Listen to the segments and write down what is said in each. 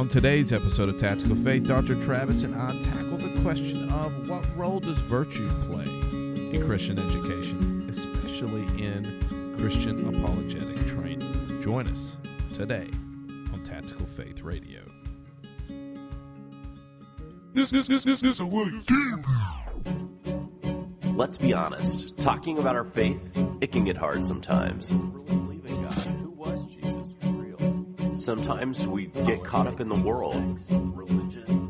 On today's episode of Tactical Faith, Dr. Travis and I tackle the question of what role does virtue play in Christian education, especially in Christian apologetic training. Join us today on Tactical Faith Radio. This, this, this, this, this, Let's be honest. Talking about our faith, it can get hard sometimes. Sometimes we get caught up in the world.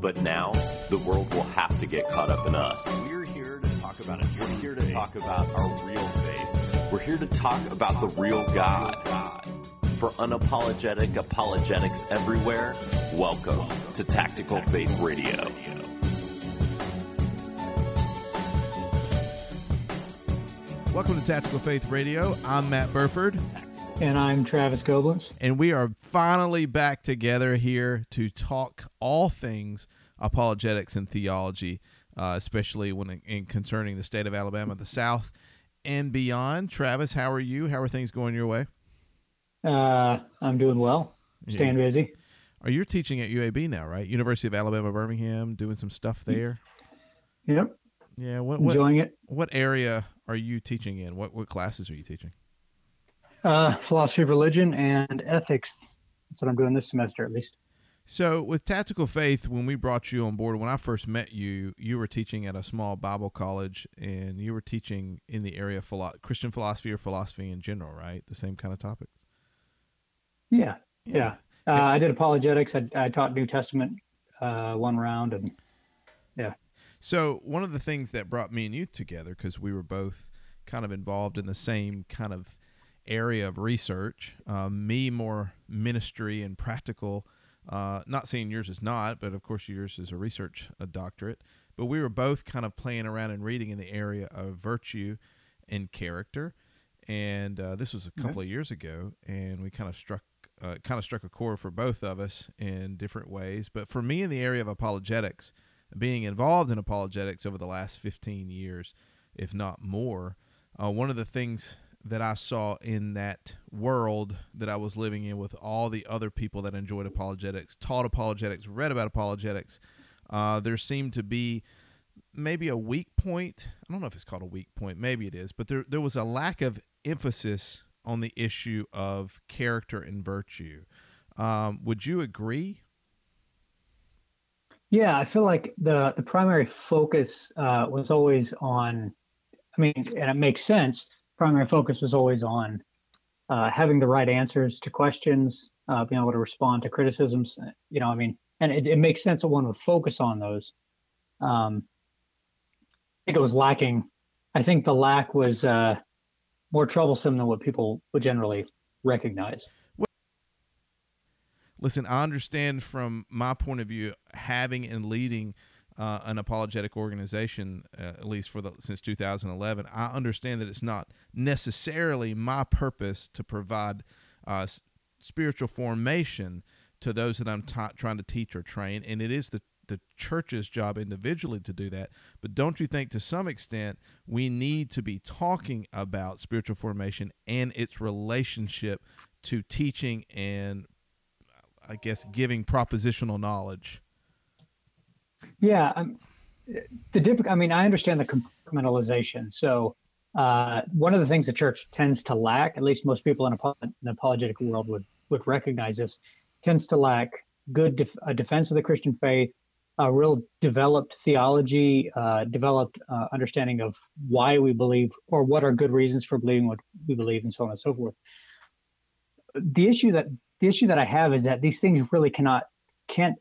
But now, the world will have to get caught up in us. We're here to talk about it. We're here to talk about our real faith. We're here to talk about the real God. For unapologetic apologetics everywhere, welcome to Tactical Faith Radio. Welcome to Tactical Faith Radio. I'm Matt Burford. And I'm Travis Goblins. And we are finally back together here to talk all things apologetics and theology, uh, especially when in, in concerning the state of Alabama, the South, and beyond. Travis, how are you? How are things going your way? Uh, I'm doing well. Staying Yeah. busy. Are you teaching at UAB now, right? University of Alabama, Birmingham, doing some stuff there? Yep. Yeah. What what, Enjoying it. what area are you teaching in? What what classes are you teaching? Uh, philosophy of religion and ethics. That's what I'm doing this semester, at least. So, with Tactical Faith, when we brought you on board, when I first met you, you were teaching at a small Bible college, and you were teaching in the area of philo- Christian philosophy or philosophy in general, right? The same kind of topics. Yeah. Yeah. Uh, I did apologetics. I, I taught New Testament uh, one round, and yeah. So, one of the things that brought me and you together, because we were both kind of involved in the same kind of area of research, um, me more ministry and practical. Uh, not saying yours is not, but of course yours is a research a doctorate. But we were both kind of playing around and reading in the area of virtue and character. And uh, this was a couple of years ago, and we kind of struck uh, kind of struck a chord for both of us in different ways. But for me, in the area of apologetics, being involved in apologetics over the last 15 years, if not more, uh, one of the things that I saw in that world that I was living in with all the other people that enjoyed apologetics, taught apologetics, read about apologetics, uh, there seemed to be maybe a weak point. I don't know if it's called a weak point, maybe it is, but there, there was a lack of emphasis on the issue of character and virtue. Um, would you agree? yeah, I feel like the the primary focus uh, was always on. I mean, and it makes sense. Primary focus was always on uh, having the right answers to questions, uh, being able to respond to criticisms. You know, I mean, and it, it makes sense that one would focus on those. Um, I think it was lacking. I think the lack was uh, more troublesome than what people would generally recognize. Listen, I understand from my point of view, having and leading uh, an apologetic organization, uh, at least for the since 2011, I understand that it's not necessarily my purpose to provide uh, spiritual formation to those that I'm ta trying to teach or train, and it is the the church's job individually to do that. But don't you think, to some extent, we need to be talking about spiritual formation and its relationship to teaching and I guess giving propositional knowledge. Yeah, um, the difficult. I mean, I understand the compartmentalization. So, uh, one of the things the church tends to lack, at least most people in, apo- in the apologetic world would would recognize this, tends to lack good def- a defense of the Christian faith, a real developed theology, uh, developed uh, understanding of why we believe or what are good reasons for believing what we believe, and so on and so forth. The issue that the issue that I have is that these things really cannot can't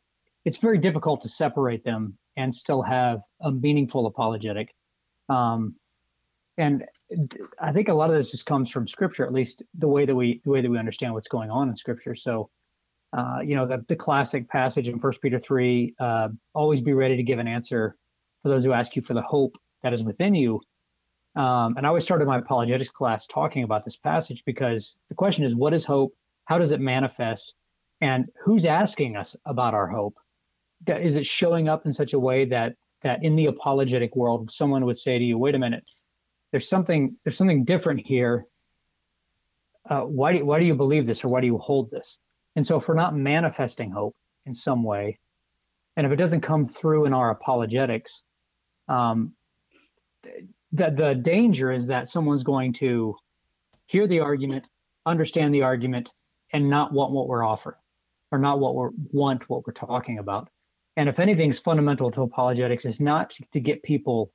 it's very difficult to separate them and still have a meaningful apologetic. Um, and I think a lot of this just comes from Scripture, at least the way that we the way that we understand what's going on in Scripture. So, uh, you know, the, the classic passage in First Peter three: uh, "Always be ready to give an answer for those who ask you for the hope that is within you." Um, and I always started my apologetics class talking about this passage because the question is, what is hope? How does it manifest? And who's asking us about our hope? That- is it showing up in such a way that that in the apologetic world someone would say to you wait a minute there's something there's something different here uh, why do why do you believe this or why do you hold this and so if we're not manifesting hope in some way. And if it doesn't come through in our apologetics, um, the, the danger is that someone's going to hear the argument, understand the argument, and not want what we're offering or not what we want what we're talking about. And if anything's fundamental to apologetics is not to get people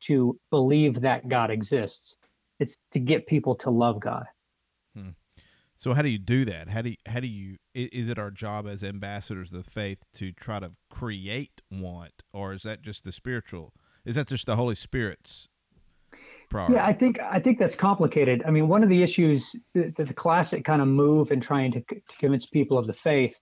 to believe that God exists. It's to get people to love God. Hmm. So how do you do that? How do you, how do you is it our job as ambassadors of the faith to try to create want or is that just the spiritual is that just the Holy Spirit's priority? Yeah, I think I think that's complicated. I mean, one of the issues that the classic kind of move in trying to, to convince people of the faith,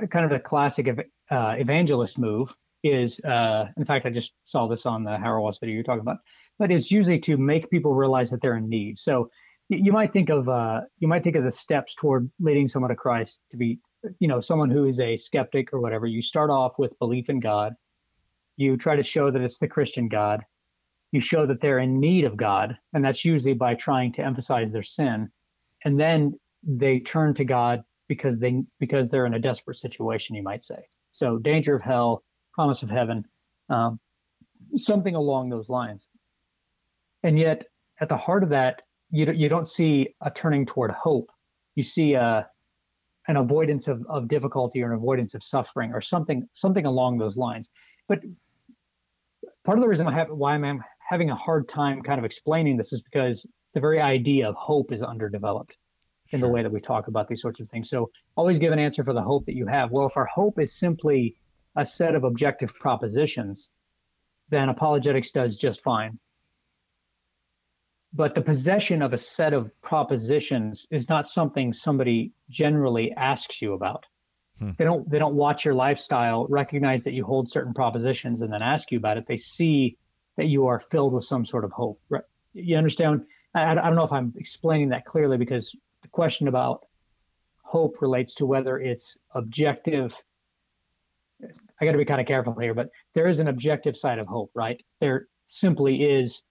uh, kind of a classic uh, evangelist move, is uh, in fact I just saw this on the Hauerwas video you're talking about, but it's usually to make people realize that they're in need. So you might think of uh, you might think of the steps toward leading someone to Christ to be you know someone who is a skeptic or whatever. You start off with belief in God. You try to show that it's the Christian God. You show that they're in need of God, and that's usually by trying to emphasize their sin, and then they turn to God because they because they're in a desperate situation. You might say so. Danger of hell, promise of heaven, um, something along those lines. And yet, at the heart of that, you you don't see a turning toward hope. You see a uh, an avoidance of, of difficulty or an avoidance of suffering or something something along those lines. But part of the reason I have why I'm having a hard time kind of explaining this is because the very idea of hope is underdeveloped in sure. the way that we talk about these sorts of things. So always give an answer for the hope that you have. Well, if our hope is simply a set of objective propositions, then apologetics does just fine. But the possession of a set of propositions is not something somebody generally asks you about. Hmm. They don't they don't watch your lifestyle, recognize that you hold certain propositions, and then ask you about it. They see that you are filled with some sort of hope. You understand? I, I don't know if I'm explaining that clearly because the question about hope relates to whether it's objective I got to be kind of careful here, but there is an objective side of hope, right? There simply is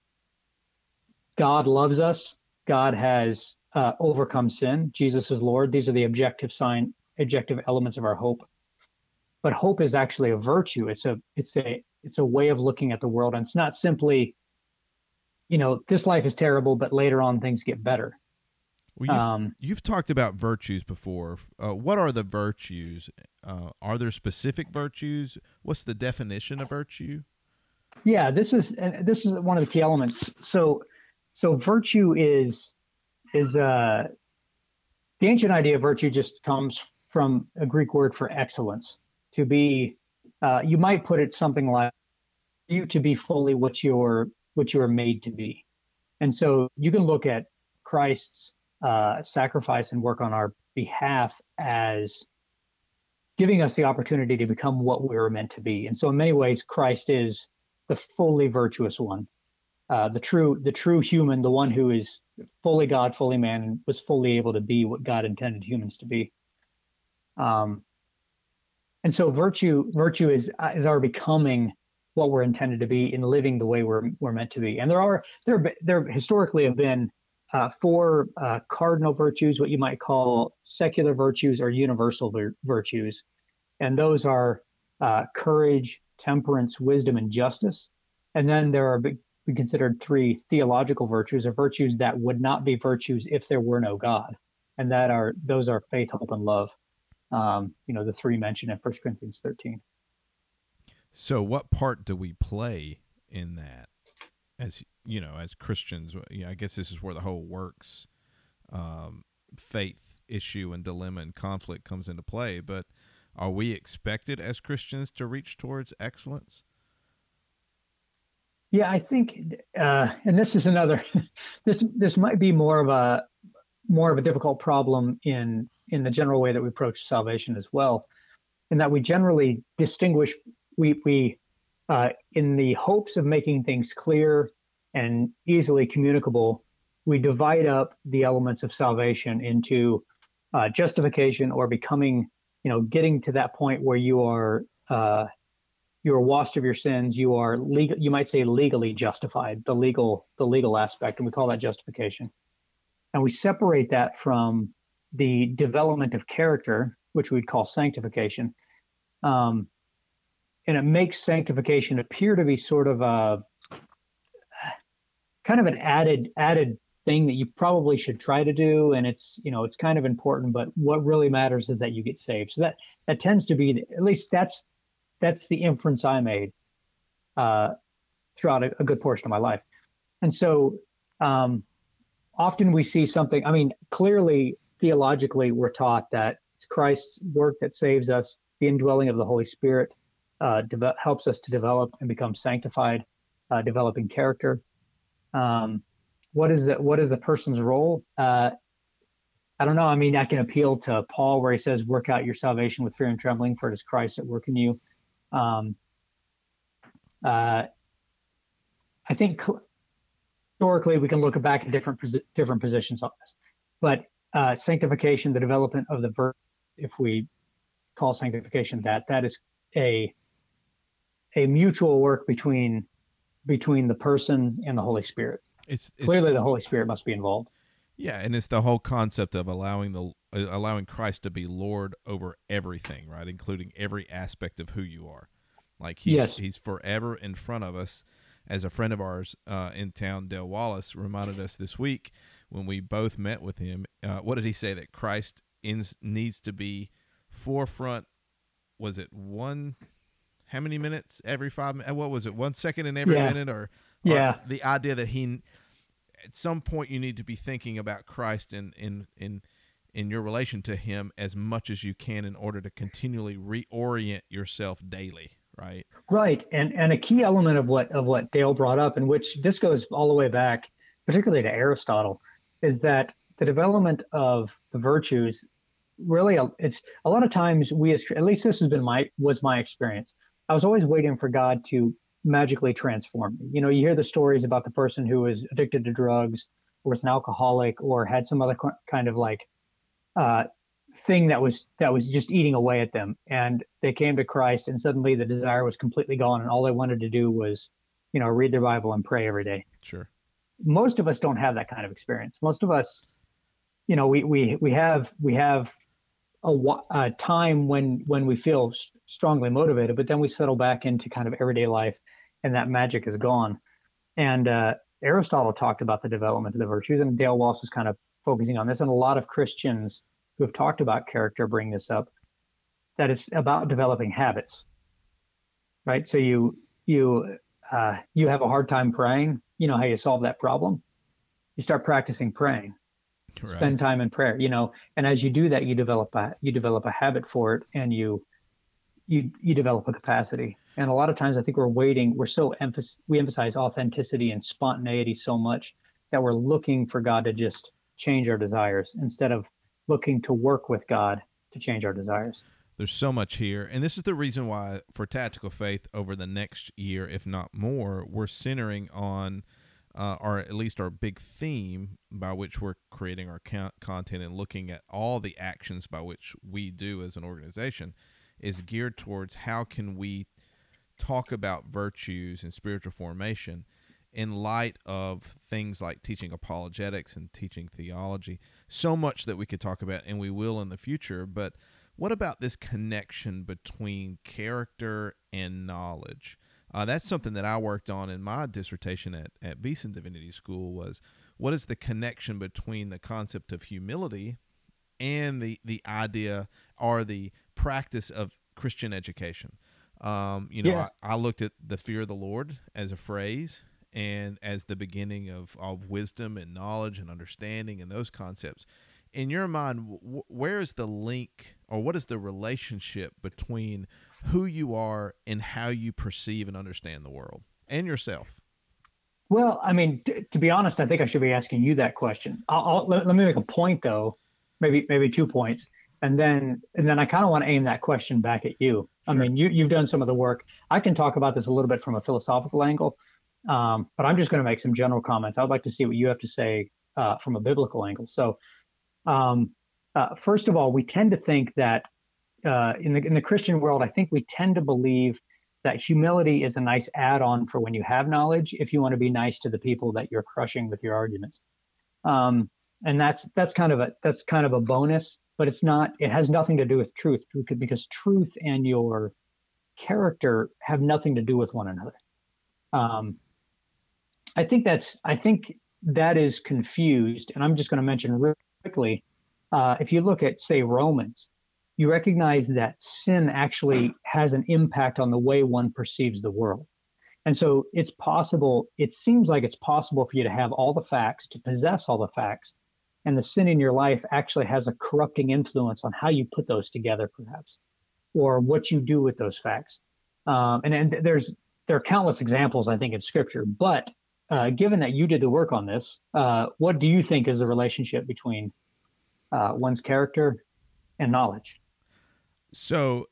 God loves us. God has uh, overcome sin. Jesus is Lord. These are the objective sign, objective elements of our hope. But hope is actually a virtue. It's a it's a it's a way of looking at the world, and it's not simply, you know, this life is terrible, but later on things get better. Well, you've, um, you've talked about virtues before. Uh, what are the virtues? Uh, are there specific virtues? What's the definition of virtue? Yeah, this is this is one of the key elements. So, so virtue is is uh, the ancient idea of virtue just comes from a Greek word for excellence. To be, uh, you might put it something like you to be fully what you're what you are made to be, and so you can look at Christ's uh, sacrifice and work on our behalf as giving us the opportunity to become what we were meant to be. And so, in many ways, Christ is the fully virtuous one, uh, the true, the true human, the one who is fully God, fully man, and was fully able to be what God intended humans to be. Um, and so, virtue, virtue is is our becoming what we're intended to be in living the way we're we're meant to be. And there are there there historically have been uh, four uh, cardinal virtues, what you might call secular virtues or universal vir- virtues. And those are uh, courage, temperance, wisdom, and justice. And then there are be considered three theological virtues or virtues that would not be virtues if there were no God. And that are those are faith, hope, and love. Um, you know, the three mentioned in 1 Corinthians 13. So what part do we play in that? As you know, as Christians, you know, I guess this is where the whole works um, faith issue and dilemma and conflict comes into play. But are we expected as Christians to reach towards excellence? Yeah, I think, uh, and this is another. this this might be more of a more of a difficult problem in in the general way that we approach salvation as well, in that we generally distinguish we we uh, in the hopes of making things clear and easily communicable, we divide up the elements of salvation into uh, justification or becoming, you know, getting to that point where you are uh, you are washed of your sins. You are legal. You might say legally justified. The legal the legal aspect, and we call that justification. And we separate that from the development of character, which we'd call sanctification. Um, and it makes sanctification appear to be sort of a kind of an added added thing that you probably should try to do. And it's you know it's kind of important but what really matters is that you get saved. So that that tends to be at least that's that's the inference i made uh, throughout a, a, good portion of my life. And so um, often we see something i mean clearly theologically we're taught that it's christ's work that saves us the indwelling of the holy spirit uh, de- helps us to develop and become sanctified uh, developing character um, what is the what is the person's role? Uh, I don't know. I mean, I can appeal to Paul where he says, "Work out your salvation with fear and trembling, for it is Christ at work in you." Um, uh, I think historically we can look back at different different positions on this, but uh, sanctification, the development of the verb, if we call sanctification that, that is a a mutual work between between the person and the Holy Spirit. It's, it's clearly the Holy Spirit must be involved. Yeah, and it's the whole concept of allowing the uh, allowing Christ to be Lord over everything, right, including every aspect of who you are. Like he's yes. he's forever in front of us. As a friend of ours uh, in town, Dale Wallace, reminded us this week when we both met with him. Uh, what did he say? That Christ ins, needs to be forefront. Was it one? How many minutes every five? Uh, what was it? One second in every yeah. minute, or yeah the idea that he at some point you need to be thinking about christ in in in in your relation to him as much as you can in order to continually reorient yourself daily right right and and a key element of what of what dale brought up and which this goes all the way back particularly to aristotle is that the development of the virtues really it's a lot of times we as at least this has been my was my experience i was always waiting for god to magically transform me. You know, you hear the stories about the person who was addicted to drugs or was an alcoholic or had some other kind of like uh, thing that was that was just eating away at them and they came to Christ and suddenly the desire was completely gone and all they wanted to do was you know read their bible and pray every day. Sure. Most of us don't have that kind of experience. Most of us you know we we we have we have a, a time when when we feel strongly motivated but then we settle back into kind of everyday life and that magic is gone. And uh, Aristotle talked about the development of the virtues, and Dale Wallace was kind of focusing on this. And a lot of Christians who have talked about character bring this up that it's about developing habits, right? So you you uh, you have a hard time praying. You know how you solve that problem? You start practicing praying. Right. Spend time in prayer. You know, and as you do that, you develop a you develop a habit for it, and you you you develop a capacity. And a lot of times, I think we're waiting. We're so emphasis we emphasize authenticity and spontaneity so much that we're looking for God to just change our desires instead of looking to work with God to change our desires. There's so much here, and this is the reason why for Tactical Faith over the next year, if not more, we're centering on. Uh, or at least our big theme by which we're creating our content and looking at all the actions by which we do as an organization is geared towards how can we talk about virtues and spiritual formation in light of things like teaching apologetics and teaching theology. So much that we could talk about, and we will in the future. But what about this connection between character and knowledge? Uh, that's something that I worked on in my dissertation at, at Beeson Divinity School was what is the connection between the concept of humility and the, the idea or the practice of Christian education. Um, you know, yeah. I, I, looked at the fear of the Lord as a phrase and as the beginning of, of wisdom and knowledge and understanding and those concepts. In your mind, w- where is the link or what is the relationship between who you are and how you perceive and understand the world and yourself? Well, I mean, t- to be honest, I think I should be asking you that question. I'll, I'll, let, let me make a point, though, maybe maybe two points and then and then I kind of want to aim that question back at you. Sure. I mean, you you've done some of the work. I can talk about this a little bit from a philosophical angle, um, but I'm just going to make some general comments. I'd like to see what you have to say uh, from a biblical angle. So, um, uh, first of all, we tend to think that uh, in the in the Christian world, I think we tend to believe that humility is a nice add-on for when you have knowledge. If you want to be nice to the people that you're crushing with your arguments, um, and that's that's kind of a that's kind of a bonus but it's not. It has nothing to do with truth because truth and your character have nothing to do with one another. Um, I think that's. I think that is confused, and I'm just going to mention real quickly. Uh, if you look at, say, Romans, you recognize that sin actually has an impact on the way one perceives the world. And so it's possible, it seems like it's possible for you to have all the facts, to possess all the facts, and the sin in your life actually has a corrupting influence on how you put those together, perhaps, or what you do with those facts. Um, and, and there's there are countless examples, I think, in Scripture. But uh, given that you did the work on this, uh, what do you think is the relationship between uh, one's character and knowledge? So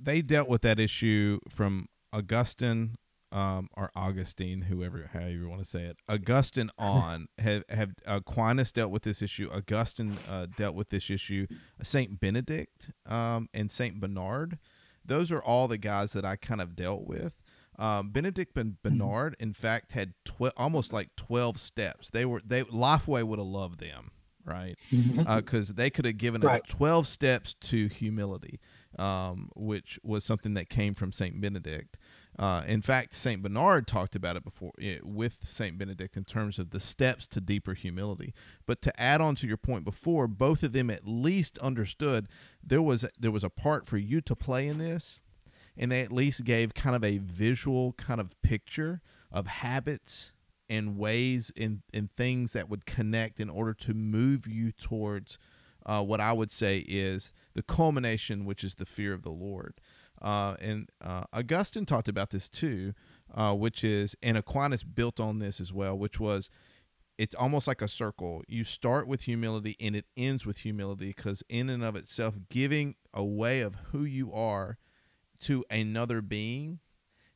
they dealt with that issue from Augustine um, or Augustine, whoever, however you want to say it, Augustine on have have Aquinas dealt with this issue. Augustine uh, dealt with this issue. Saint Benedict um, and Saint Bernard, those are all the guys that I kind of dealt with. Um, Benedict and mm-hmm. Bernard, in fact, had tw- almost like twelve steps. They were they Lifeway would have loved them, right? Because uh, they could have given right. twelve steps to humility, um, which was something that came from Saint Benedict. Uh, in fact, Saint Bernard talked about it before it, eh, with Saint Benedict in terms of the steps to deeper humility. But to add on to your point before, both of them at least understood there was there was a part for you to play in this, and they at least gave kind of a visual kind of picture of habits and ways and and things that would connect in order to move you towards uh, what I would say is the culmination, which is the fear of the Lord. Uh, and uh, Augustine talked about this too, uh, which is, and Aquinas built on this as well, which was it's almost like a circle. You start with humility and it ends with humility because, in and of itself, giving away of who you are to another being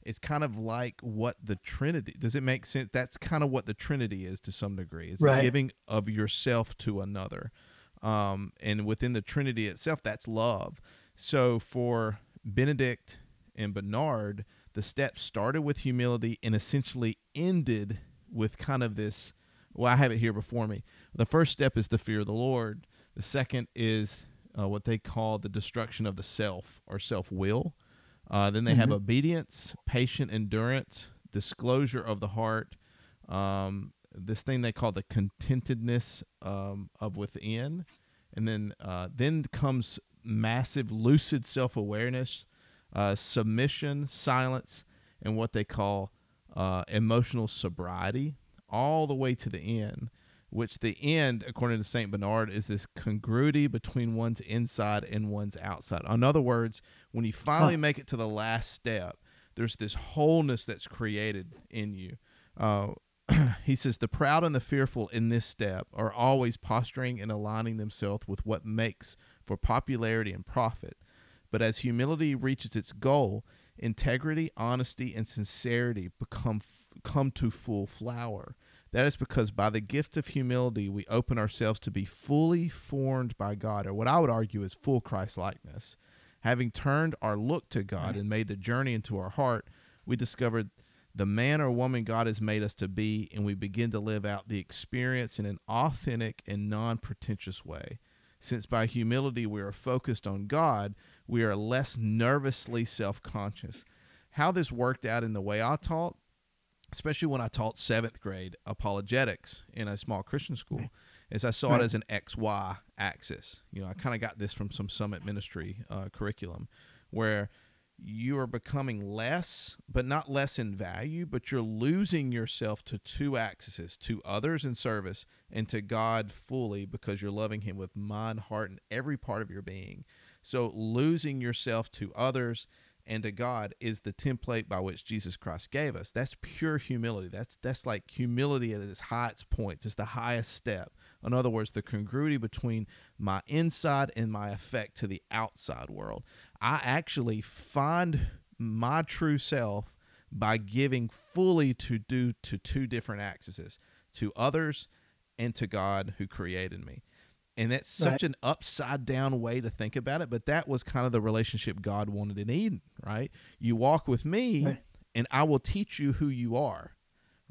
is kind of like what the Trinity does it make sense? That's kind of what the Trinity is to some degree. It's right. giving of yourself to another. Um, and within the Trinity itself, that's love. So for Benedict and Bernard, the steps started with humility and essentially ended with kind of this. Well, I have it here before me. The first step is the fear of the Lord. The second is uh, what they call the destruction of the self or self will. Uh, then they mm-hmm. have obedience, patient endurance, disclosure of the heart, um, this thing they call the contentedness um, of within, and then uh, then comes massive lucid self awareness, uh, submission, silence, and what they call uh, emotional sobriety, all the way to the end. Which the end, according to Saint Bernard, is this congruity between one's inside and one's outside. In other words, when you finally huh. make it to the last step, there's this wholeness that's created in you. Uh, he says the proud and the fearful in this step are always posturing and aligning themselves with what makes for popularity and profit. But as humility reaches its goal, integrity, honesty, and sincerity become come to full flower. That is because by the gift of humility, we open ourselves to be fully formed by God, or what I would argue is full Christ likeness. Having turned our look to God and made the journey into our heart, we discovered the man or woman God has made us to be, and we begin to live out the experience in an authentic and non pretentious way. Since by humility we are focused on God, we are less nervously self conscious. How this worked out in the way I taught, especially when I taught seventh grade apologetics in a small Christian school, is I saw it as an XY axis. You know, I kind of got this from some summit ministry uh, curriculum where you are becoming less, but not less in value, but you're losing yourself to two axes to others in service and to God fully because you're loving Him with mind, heart, and every part of your being. So, losing yourself to others and to God is the template by which Jesus Christ gave us. That's pure humility. That's that's like humility at its highest point. It's the highest step. In other words, the congruity between my inside and my effect to the outside world. I actually find my true self by giving fully to do to two different axes to others and to God who created me. And that's such right. an upside down way to think about it, but that was kind of the relationship God wanted in Eden, right? You walk with me right. and I will teach you who you are,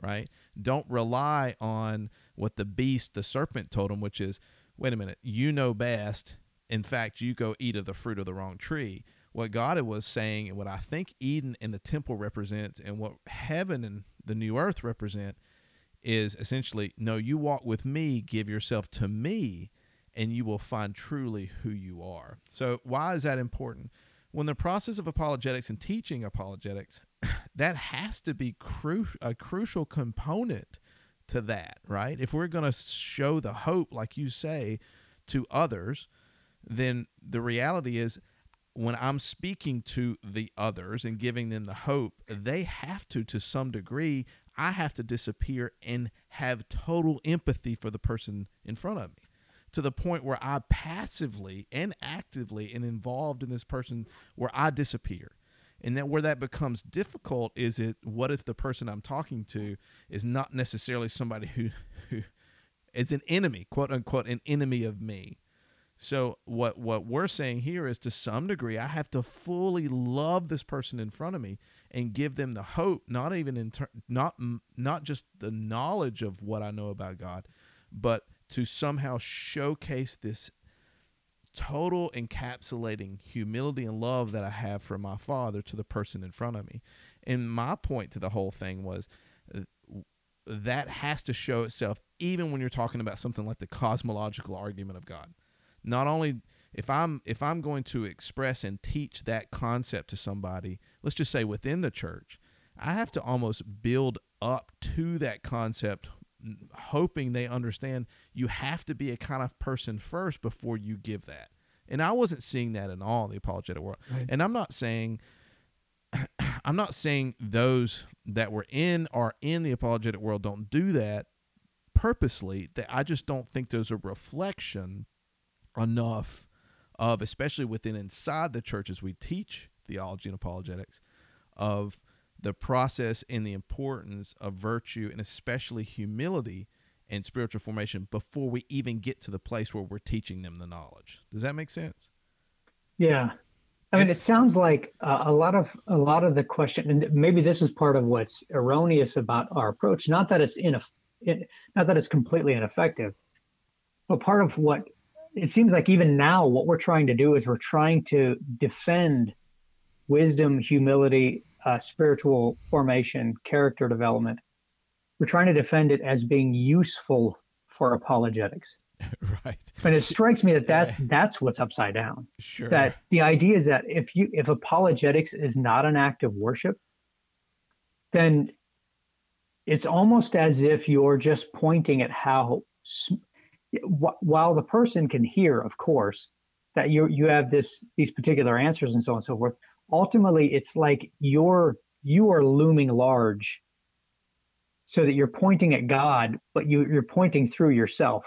right? Don't rely on what the beast, the serpent told him, which is, wait a minute, you know best in fact, you go eat of the fruit of the wrong tree. What God was saying, and what I think Eden and the temple represents, and what heaven and the new earth represent, is essentially no, you walk with me, give yourself to me, and you will find truly who you are. So, why is that important? When the process of apologetics and teaching apologetics, that has to be cru- a crucial component to that, right? If we're going to show the hope, like you say, to others, then the reality is when I'm speaking to the others and giving them the hope, they have to, to some degree, I have to disappear and have total empathy for the person in front of me to the point where I passively and actively and involved in this person where I disappear. And then where that becomes difficult is it what if the person I'm talking to is not necessarily somebody who who is an enemy, quote unquote, an enemy of me. So what what we're saying here is to some degree I have to fully love this person in front of me and give them the hope, not even in ter- not not just the knowledge of what I know about God, but to somehow showcase this total encapsulating humility and love that I have for my father to the person in front of me. And my point to the whole thing was uh, that has to show itself even when you're talking about something like the cosmological argument of God. Not only if I'm if I'm going to express and teach that concept to somebody, let's just say within the church, I have to almost build up to that concept hoping they understand you have to be a kind of person first before you give that. And I wasn't seeing that in all the apologetic world. Right. And I'm not saying I'm not saying those that were in or in the apologetic world don't do that purposely. That I just don't think there's a reflection enough of, especially within inside the churches we teach theology and apologetics, of the process and the importance of virtue and especially humility and spiritual formation before we even get to the place where we're teaching them the knowledge. Does that make sense? Yeah. I mean, it sounds like uh, a lot of a lot of the question, and maybe this is part of what's erroneous about our approach. Not that it's in a, not that it's completely ineffective, but part of what it seems like even now, what we're trying to do is we're trying to defend wisdom, humility, uh, spiritual formation, character development. We're trying to defend it as being useful for apologetics. right. And it strikes me that that's that's what's upside down. Sure. That the idea is that if you if apologetics is not an act of worship, then it's almost as if you're just pointing at how while the person can hear, of course, that you you have this these particular answers and so on and so forth ultimately it's like you're you are looming large so that you're pointing at God, but you, you're pointing through yourself.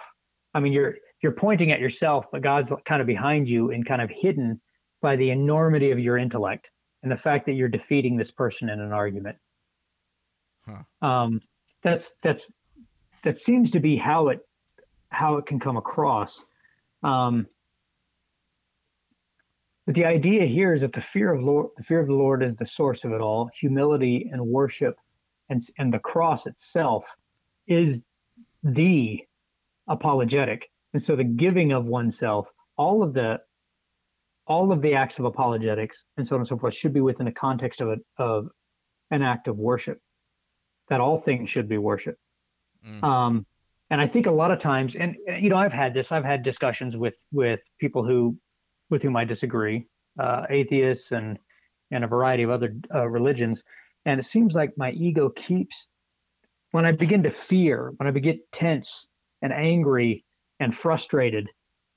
I mean, you're you're pointing at yourself, but God's kind of behind you and kind of hidden by the enormity of your intellect and the fact that you're defeating this person in an argument. Huh. Um, that's that's that seems to be how it how it can come across. Um, but the idea here is that the fear of Lord, the fear of the Lord is the source of it all. Humility and worship, and and the cross itself is the apologetic. And so the giving of oneself, all of the all of the acts of apologetics and so on and so forth should be within the context of a, of an act of worship. That all things should be worship. Mm. Um, and I think a lot of times, and you know, I've had this. I've had discussions with with people who with whom I disagree, uh, atheists and and a variety of other uh, religions. And it seems like my ego keeps, when I begin to fear, when I begin tense and angry and frustrated,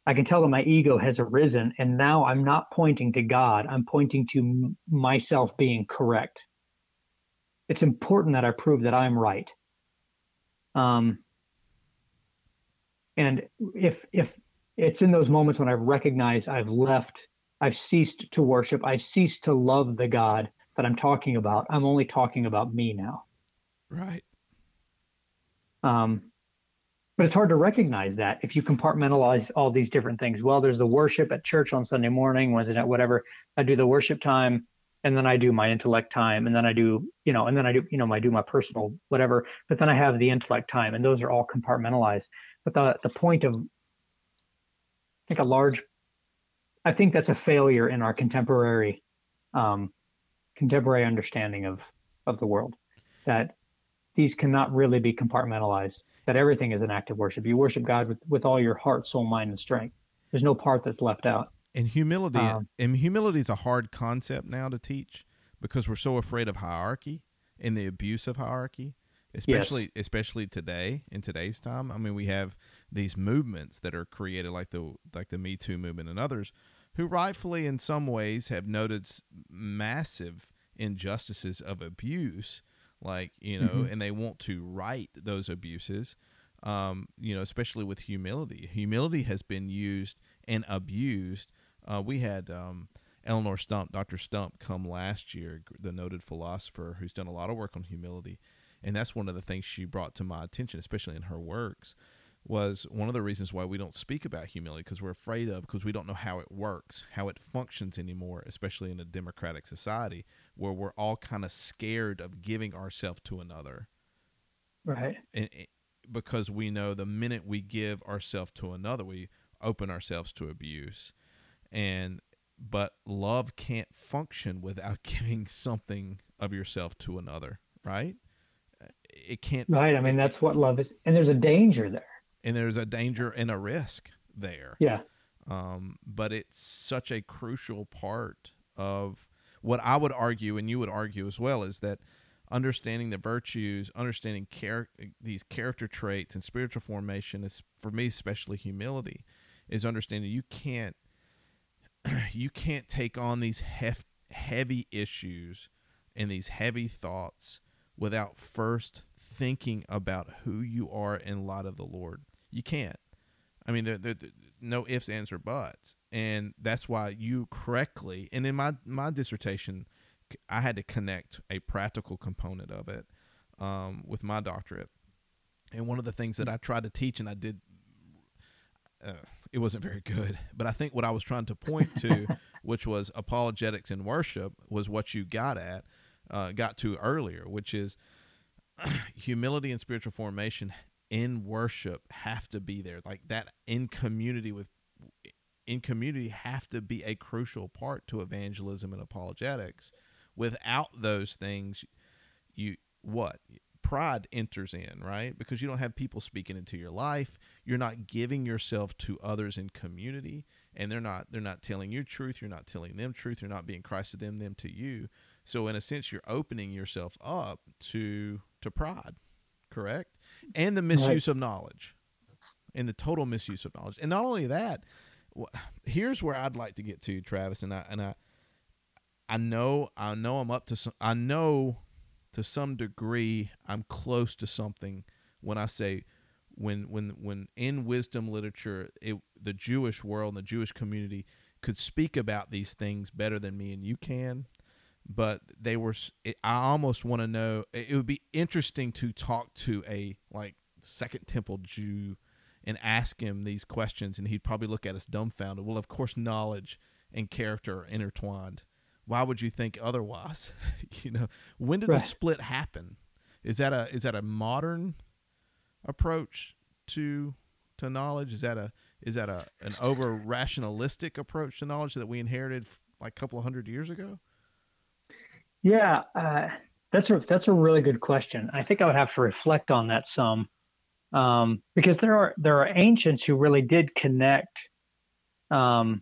I can tell that my ego has arisen. And now I'm not pointing to God, I'm pointing to m- myself being correct. It's important that I prove that I'm right. Um, and if if it's in those moments when I recognize I've left, I've ceased to worship, I've ceased to love the God that I'm talking about. I'm only talking about me now. Right. Um, but it's hard to recognize that if you compartmentalize all these different things. Well, there's the worship at church on Sunday morning, Wednesday night, whatever. I do the worship time, and then I do my intellect time, and then I do, you know, and then I do, you know, I do my personal whatever. But then I have the intellect time, and those are all compartmentalized. But the the point of I think a large I think that's a failure in our contemporary um, contemporary understanding of of the world that these cannot really be compartmentalized that everything is an act of worship. You worship god with with all your heart soul mind and strength. There's no part that's left out. And humility Um, and humility is a hard concept now to teach because we're so afraid of hierarchy and the abuse of hierarchy, especially especially today in today's time. I mean, we have these movements that are created like the like the Me Too movement and others who rightfully in some ways have noted massive injustices of abuse like, you know, Mhm. and they want to right those abuses. Um, you know, especially with humility. Humility has been used and abused. Uh, we had um, Eleonore Stump, Dr. Stump, come last year, the noted philosopher who's done a lot of work on humility. And that's one of the things she brought to my attention, especially in her works, was one of the reasons why we don't speak about humility because we're afraid of, because we don't know how it works, how it functions anymore, especially in a democratic society where we're all kind of scared of giving ourselves to another right and, and- because we know the minute we give ourselves to another, we open ourselves to abuse. And but love can't function without giving something of yourself to another, right? It can't. right i mean that's what love is and there's a danger there and there's a danger and a risk there. yeah Um, but it's such a crucial part of what I would argue, and you would argue as well, is that understanding the virtues, understanding char- these character traits and spiritual formation is, for me, especially humility, is understanding you can't you can't take on these hef- heavy issues and these heavy thoughts without first thinking about who you are in light of the Lord. You can't. I mean, there, there, there- no ifs, ands, or buts, and that's why you correctly. And in my my dissertation, I had to connect a practical component of it um, with my doctorate, and one of the things that I tried to teach, and I did, uh, it wasn't very good. But I think what I was trying to point to, which was apologetics and worship, was what you got at, uh, got to earlier, which is humility and spiritual formation in worship have to be there. Like that in community with in community have to be a crucial part to evangelism and apologetics. Without those things you what? Pride enters in right? Because you don't have people speaking into your life. You're not giving yourself to others in community and they're not they're not telling you truth. You're not telling them truth. You're not being christ to them them to you so in a sense you're opening yourself up to to pride correct? And the misuse of knowledge and the total misuse of knowledge. And not only that here's where i'd like to get to travis and i and i i know i know i'm up to some i know to some degree i'm close to something when i say when when when in wisdom literature it, the jewish world and the jewish community could speak about these things better than me and you can but they were it, i almost want to know it it would be interesting to talk to a like second temple jew and ask him these questions and he'd probably look at us dumbfounded. Well of course knowledge and character are intertwined. Why would you think otherwise? You know when did Right. the split happen? Is that a is that a modern approach to to knowledge? Is that a is that a an over rationalistic approach to knowledge that we inherited like a couple of hundred years ago Yeah, uh, that's a that's a really good question. I think I would have to reflect on that some, um, because there are there are ancients who really did connect. Um,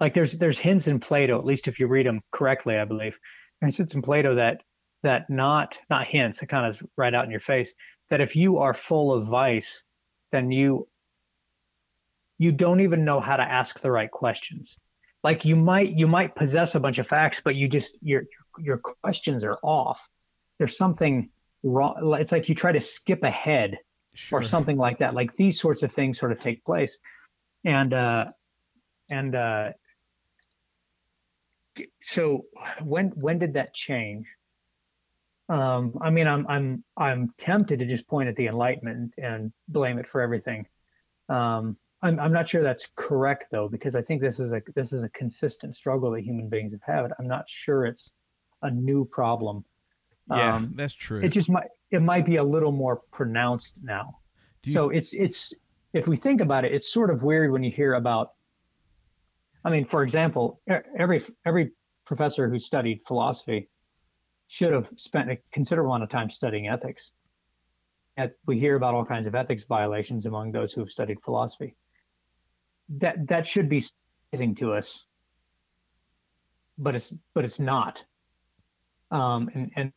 like there's there's hints in Plato, at least if you read them correctly, I believe. There's hints in Plato that that not not hints, it kind of is right out in your face that if you are full of vice, then you you don't even know how to ask the right questions. Like you might you might possess a bunch of facts, but you just you're your questions are off. There's something wrong. It's like you try to skip ahead sure or something like that. Like these sorts of things sort of take place, and uh, and uh, so when when did that change? Um, I mean, I'm I'm I'm tempted to just point at the Enlightenment and blame it for everything. Um, I'm I'm not sure that's correct though, because I think this is a this is a consistent struggle that human beings have had. I'm not sure it's a new problem. yeah um, that's true It just might it might be a little more pronounced now. You so it's it's if we think about it, it's sort of weird when you hear about I mean, for example, every every professor who studied philosophy should have spent a considerable amount of time studying ethics. And we hear about all kinds of ethics violations among those who have studied philosophy. That that should be surprising to us, but it's but it's not. Um, and and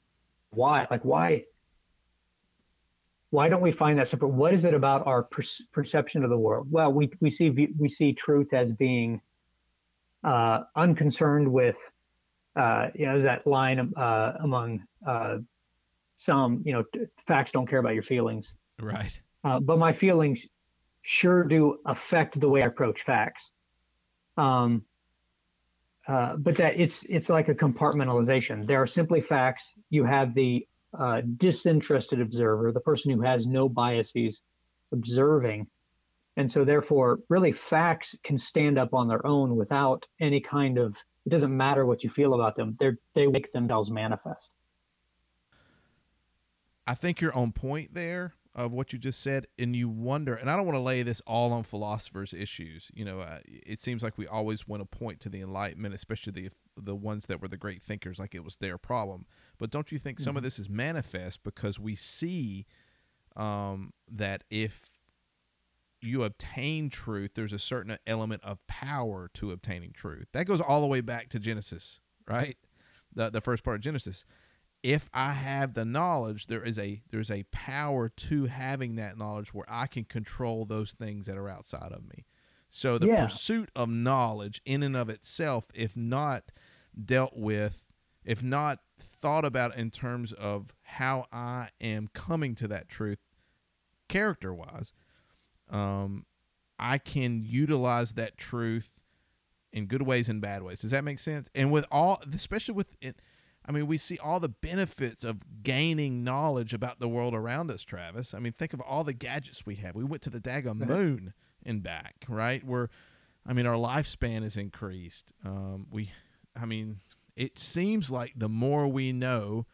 why? Like why? Why don't we find that separate? What is it about our per- perception of the world? Well, we we see we see truth as being uh, unconcerned with uh, you know, that line uh, among uh, some, you know, facts don't care about your feelings. Right. Uh, but my feelings sure do affect the way I approach facts. Um, uh, but that it's it's like a compartmentalization. There are simply facts. You have the uh, disinterested observer, the person who has no biases, observing, and so therefore, really, facts can stand up on their own without any kind of it doesn't matter what you feel about them. They they make themselves manifest. I think you're on point there of what you just said, and you wonder. And I don't want to lay this all on philosophers' issues. You know, uh, it seems like we always want to point to the Enlightenment, especially the the ones that were the great thinkers, like it was their problem. But don't you think mm-hmm. some of mm-hmm. this is manifest because we see um, that if you obtain truth, there's a certain element of power to obtaining truth. That goes all the way back to Genesis, right? The the first part of Genesis. If I have the knowledge, there is a there's a power to having that knowledge where I can control those things that are outside of me. So the yeah. pursuit of knowledge in and of itself, if not dealt with, if not thought about in terms of how I am coming to that truth character wise, um, I can utilize that truth in good ways and bad ways. Does that make sense? And with all, especially with it, I mean, we see all the benefits of gaining knowledge about the world around us, Travis. I mean, think of all the gadgets we have. We went to the daggone moon and back, right? Where, I mean, our lifespan is increased. Um, we, I mean, it seems like the more we know,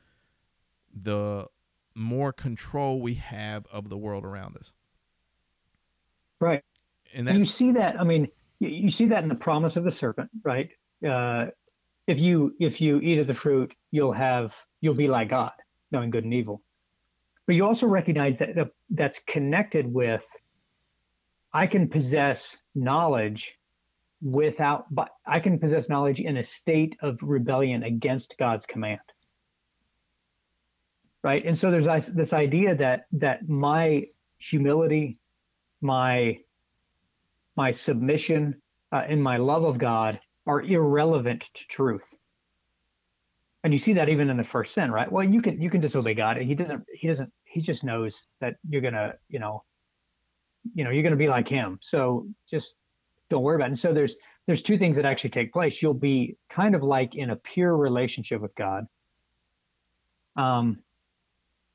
the more control we have of the world around us. Right. And, and you see that. I mean, you, you, see that in the promise of the serpent, right? Uh, if you if you eat of the fruit, you'll have you'll be like God, knowing good and evil. But you also recognize that that's connected with I can possess knowledge without but I can possess knowledge in a state of rebellion against God's command. Right? And so there's this idea that that my humility, my my submission uh, and my love of God are irrelevant to truth. And you see that even in the first sin, right? Well, you can you can disobey God. He doesn't he doesn't he just knows that you're gonna, you know, you know, you're gonna be like him. So just don't worry about it. And so there's there's two things that actually take place. You'll be kind of like in a pure relationship with God. Um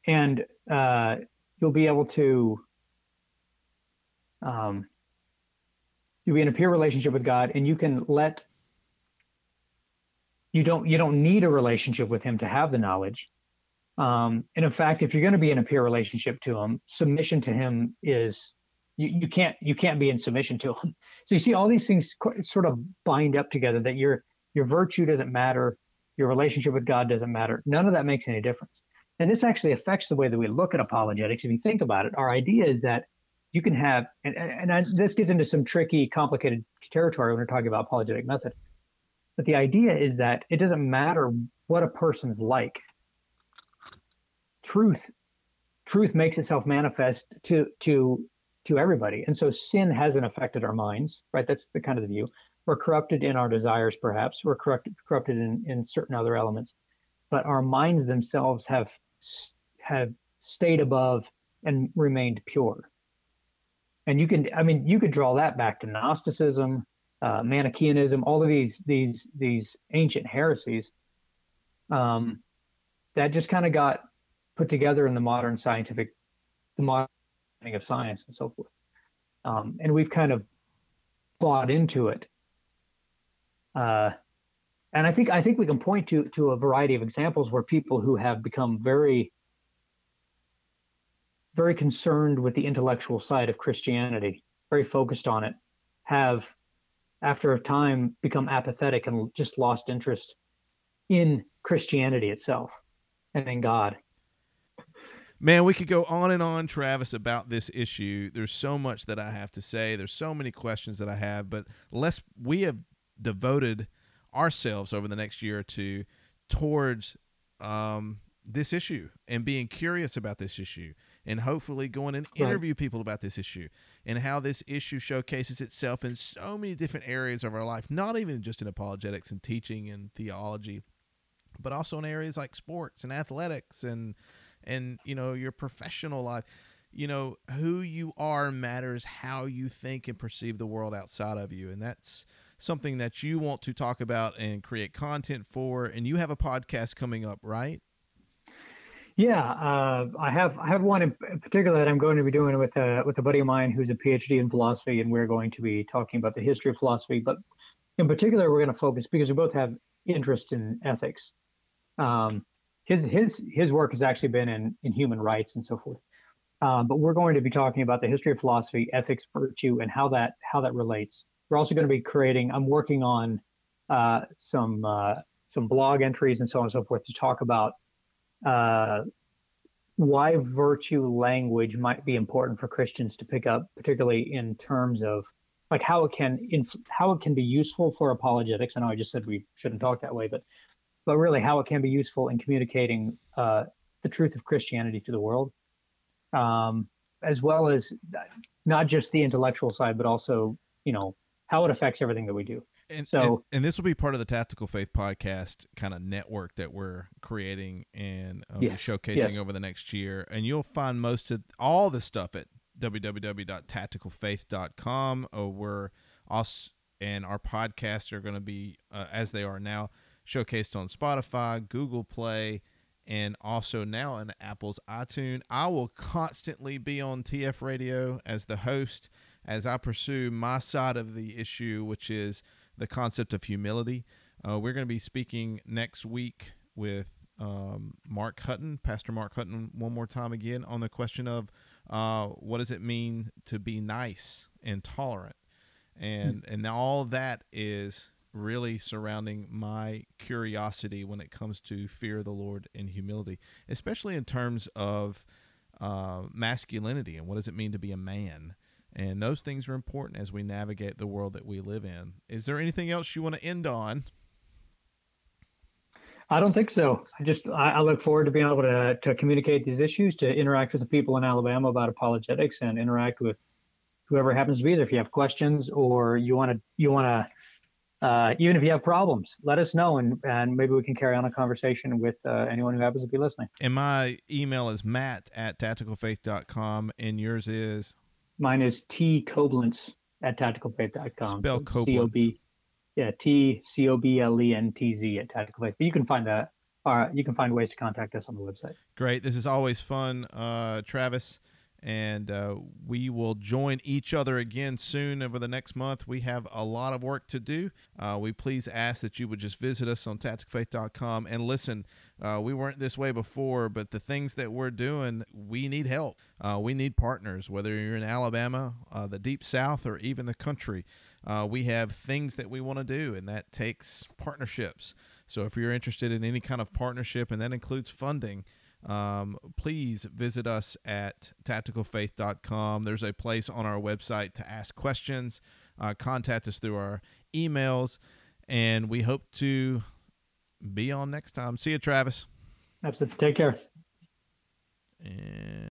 and uh you'll be able to um, you'll be in a peer relationship with God, and you can let you don't you don't need a relationship with Him to have the knowledge. Um, and in fact, if you're going to be in a peer relationship to Him, submission to Him is you, you can't you can't be in submission to Him. So you see, all these things sort of bind up together. That your your virtue doesn't matter, your relationship with God doesn't matter. None of that makes any difference. And this actually affects the way that we look at apologetics. If you think about it, our idea is that you can have, and, and I, this gets into some tricky, complicated territory when we're talking about apologetic method. But the idea is that it doesn't matter what a person's like. Truth, truth makes itself manifest to to to everybody, and so sin hasn't affected our minds, right? That's the kind of the view. We're corrupted in our desires, perhaps. We're corrupted corrupted in, in certain other elements, but our minds themselves have have stayed above and remained pure and you can i mean you could draw that back to gnosticism uh, manichaeanism all of these these these ancient heresies um, that just kind of got put together in the modern scientific the modern of science and so forth. Um, and we've kind of bought into it. Uh, and i think i think we can point to to a variety of examples where people who have become very very concerned with the intellectual side of Christianity, very focused on it, have after a time become apathetic and just lost interest in Christianity itself and in God. Man, we could go on and on, Travis, about this issue. There's so much that I have to say. There's so many questions that I have, but less we have devoted ourselves over the next year or two towards um, this issue and being curious about this issue and hopefully going and interview right. people about this issue and how this issue showcases itself in so many different areas of our life, not even just in apologetics and teaching and theology, but also in areas like sports and athletics and and you know your professional life. You know who you are matters how you think and perceive the world outside of you. And that's something that you want to talk about and create content for. And you have a podcast coming up right yeah uh, i have i have one in particular that i'm going to be doing with a with a buddy of mine who's a phd in philosophy and we're going to be talking about the history of philosophy but in particular we're going to focus because we both have interest in ethics um, his his his work has actually been in in human rights and so forth. Um, but we're going to be talking about the history of philosophy, ethics, virtue, and how that how that relates. We're also going to be creating. I'm working on uh, some uh, some blog entries and so on and so forth to talk about uh, why virtue language might be important for Christians to pick up, particularly in terms of like how it can inf- how it can be useful for apologetics. I know I just said we shouldn't talk that way, but but really how it can be useful in communicating uh, the truth of Christianity to the world, um, as well as not just the intellectual side, but also you know how it affects everything that we do. And, so, and, and, this will be part of the Tactical Faith podcast kind of network that we're creating and uh, yes, showcasing yes. over the next year. And you'll find most of all the stuff at www.tacticalfaith.com. Or we're us and our podcasts are going to be uh, as they are now showcased on Spotify, Google Play, and also now on Apple's iTunes. I will constantly be on TF Radio as the host as I pursue my side of the issue, which is the concept of humility. Uh, we're going to be speaking next week with um, Mark Hutton, Pastor Mark Hutton, one more time again on the question of uh, what does it mean to be nice and tolerant, and and all that is really surrounding my curiosity when it comes to fear of the Lord and humility, especially in terms of uh, masculinity and what does it mean to be a man. And those things are important as we navigate the world that we live in. Is there anything else you want to end on? I don't think so. I just I, I, look forward to being able to to communicate these issues, to interact with the people in Alabama about apologetics, and interact with whoever happens to be there. If you have questions or you want to you want to uh, even if you have problems, let us know, and, and maybe we can carry on a conversation with uh, anyone who happens to be listening. And my email is matt at tacticalfaith.com, and yours is? Mine is T Coblentz at tacticalfaith.com. Spell so Coblentz. Yeah, T C O B L E N T Z at Tactical Faith. But you can find that. Uh, you can find ways to contact us on the website. Great. This is always fun, uh, Travis and uh, we will join each other again soon over the next month. We have a lot of work to do. Uh, we please ask that you would just visit us on tacticfaith.com and listen. Uh, we weren't this way before, but the things that we're doing, we need help. Uh, we need partners, whether you're in Alabama, uh, the Deep South, or even the country. Uh, we have things that we want to do, and that takes partnerships. So if you're interested in any kind of partnership, and that includes funding, um, please visit us at tacticalfaith.com. There's a place on our website to ask questions, uh, contact us through our emails, and we hope to be on next time. See you, Travis. Absolutely. Take care. And.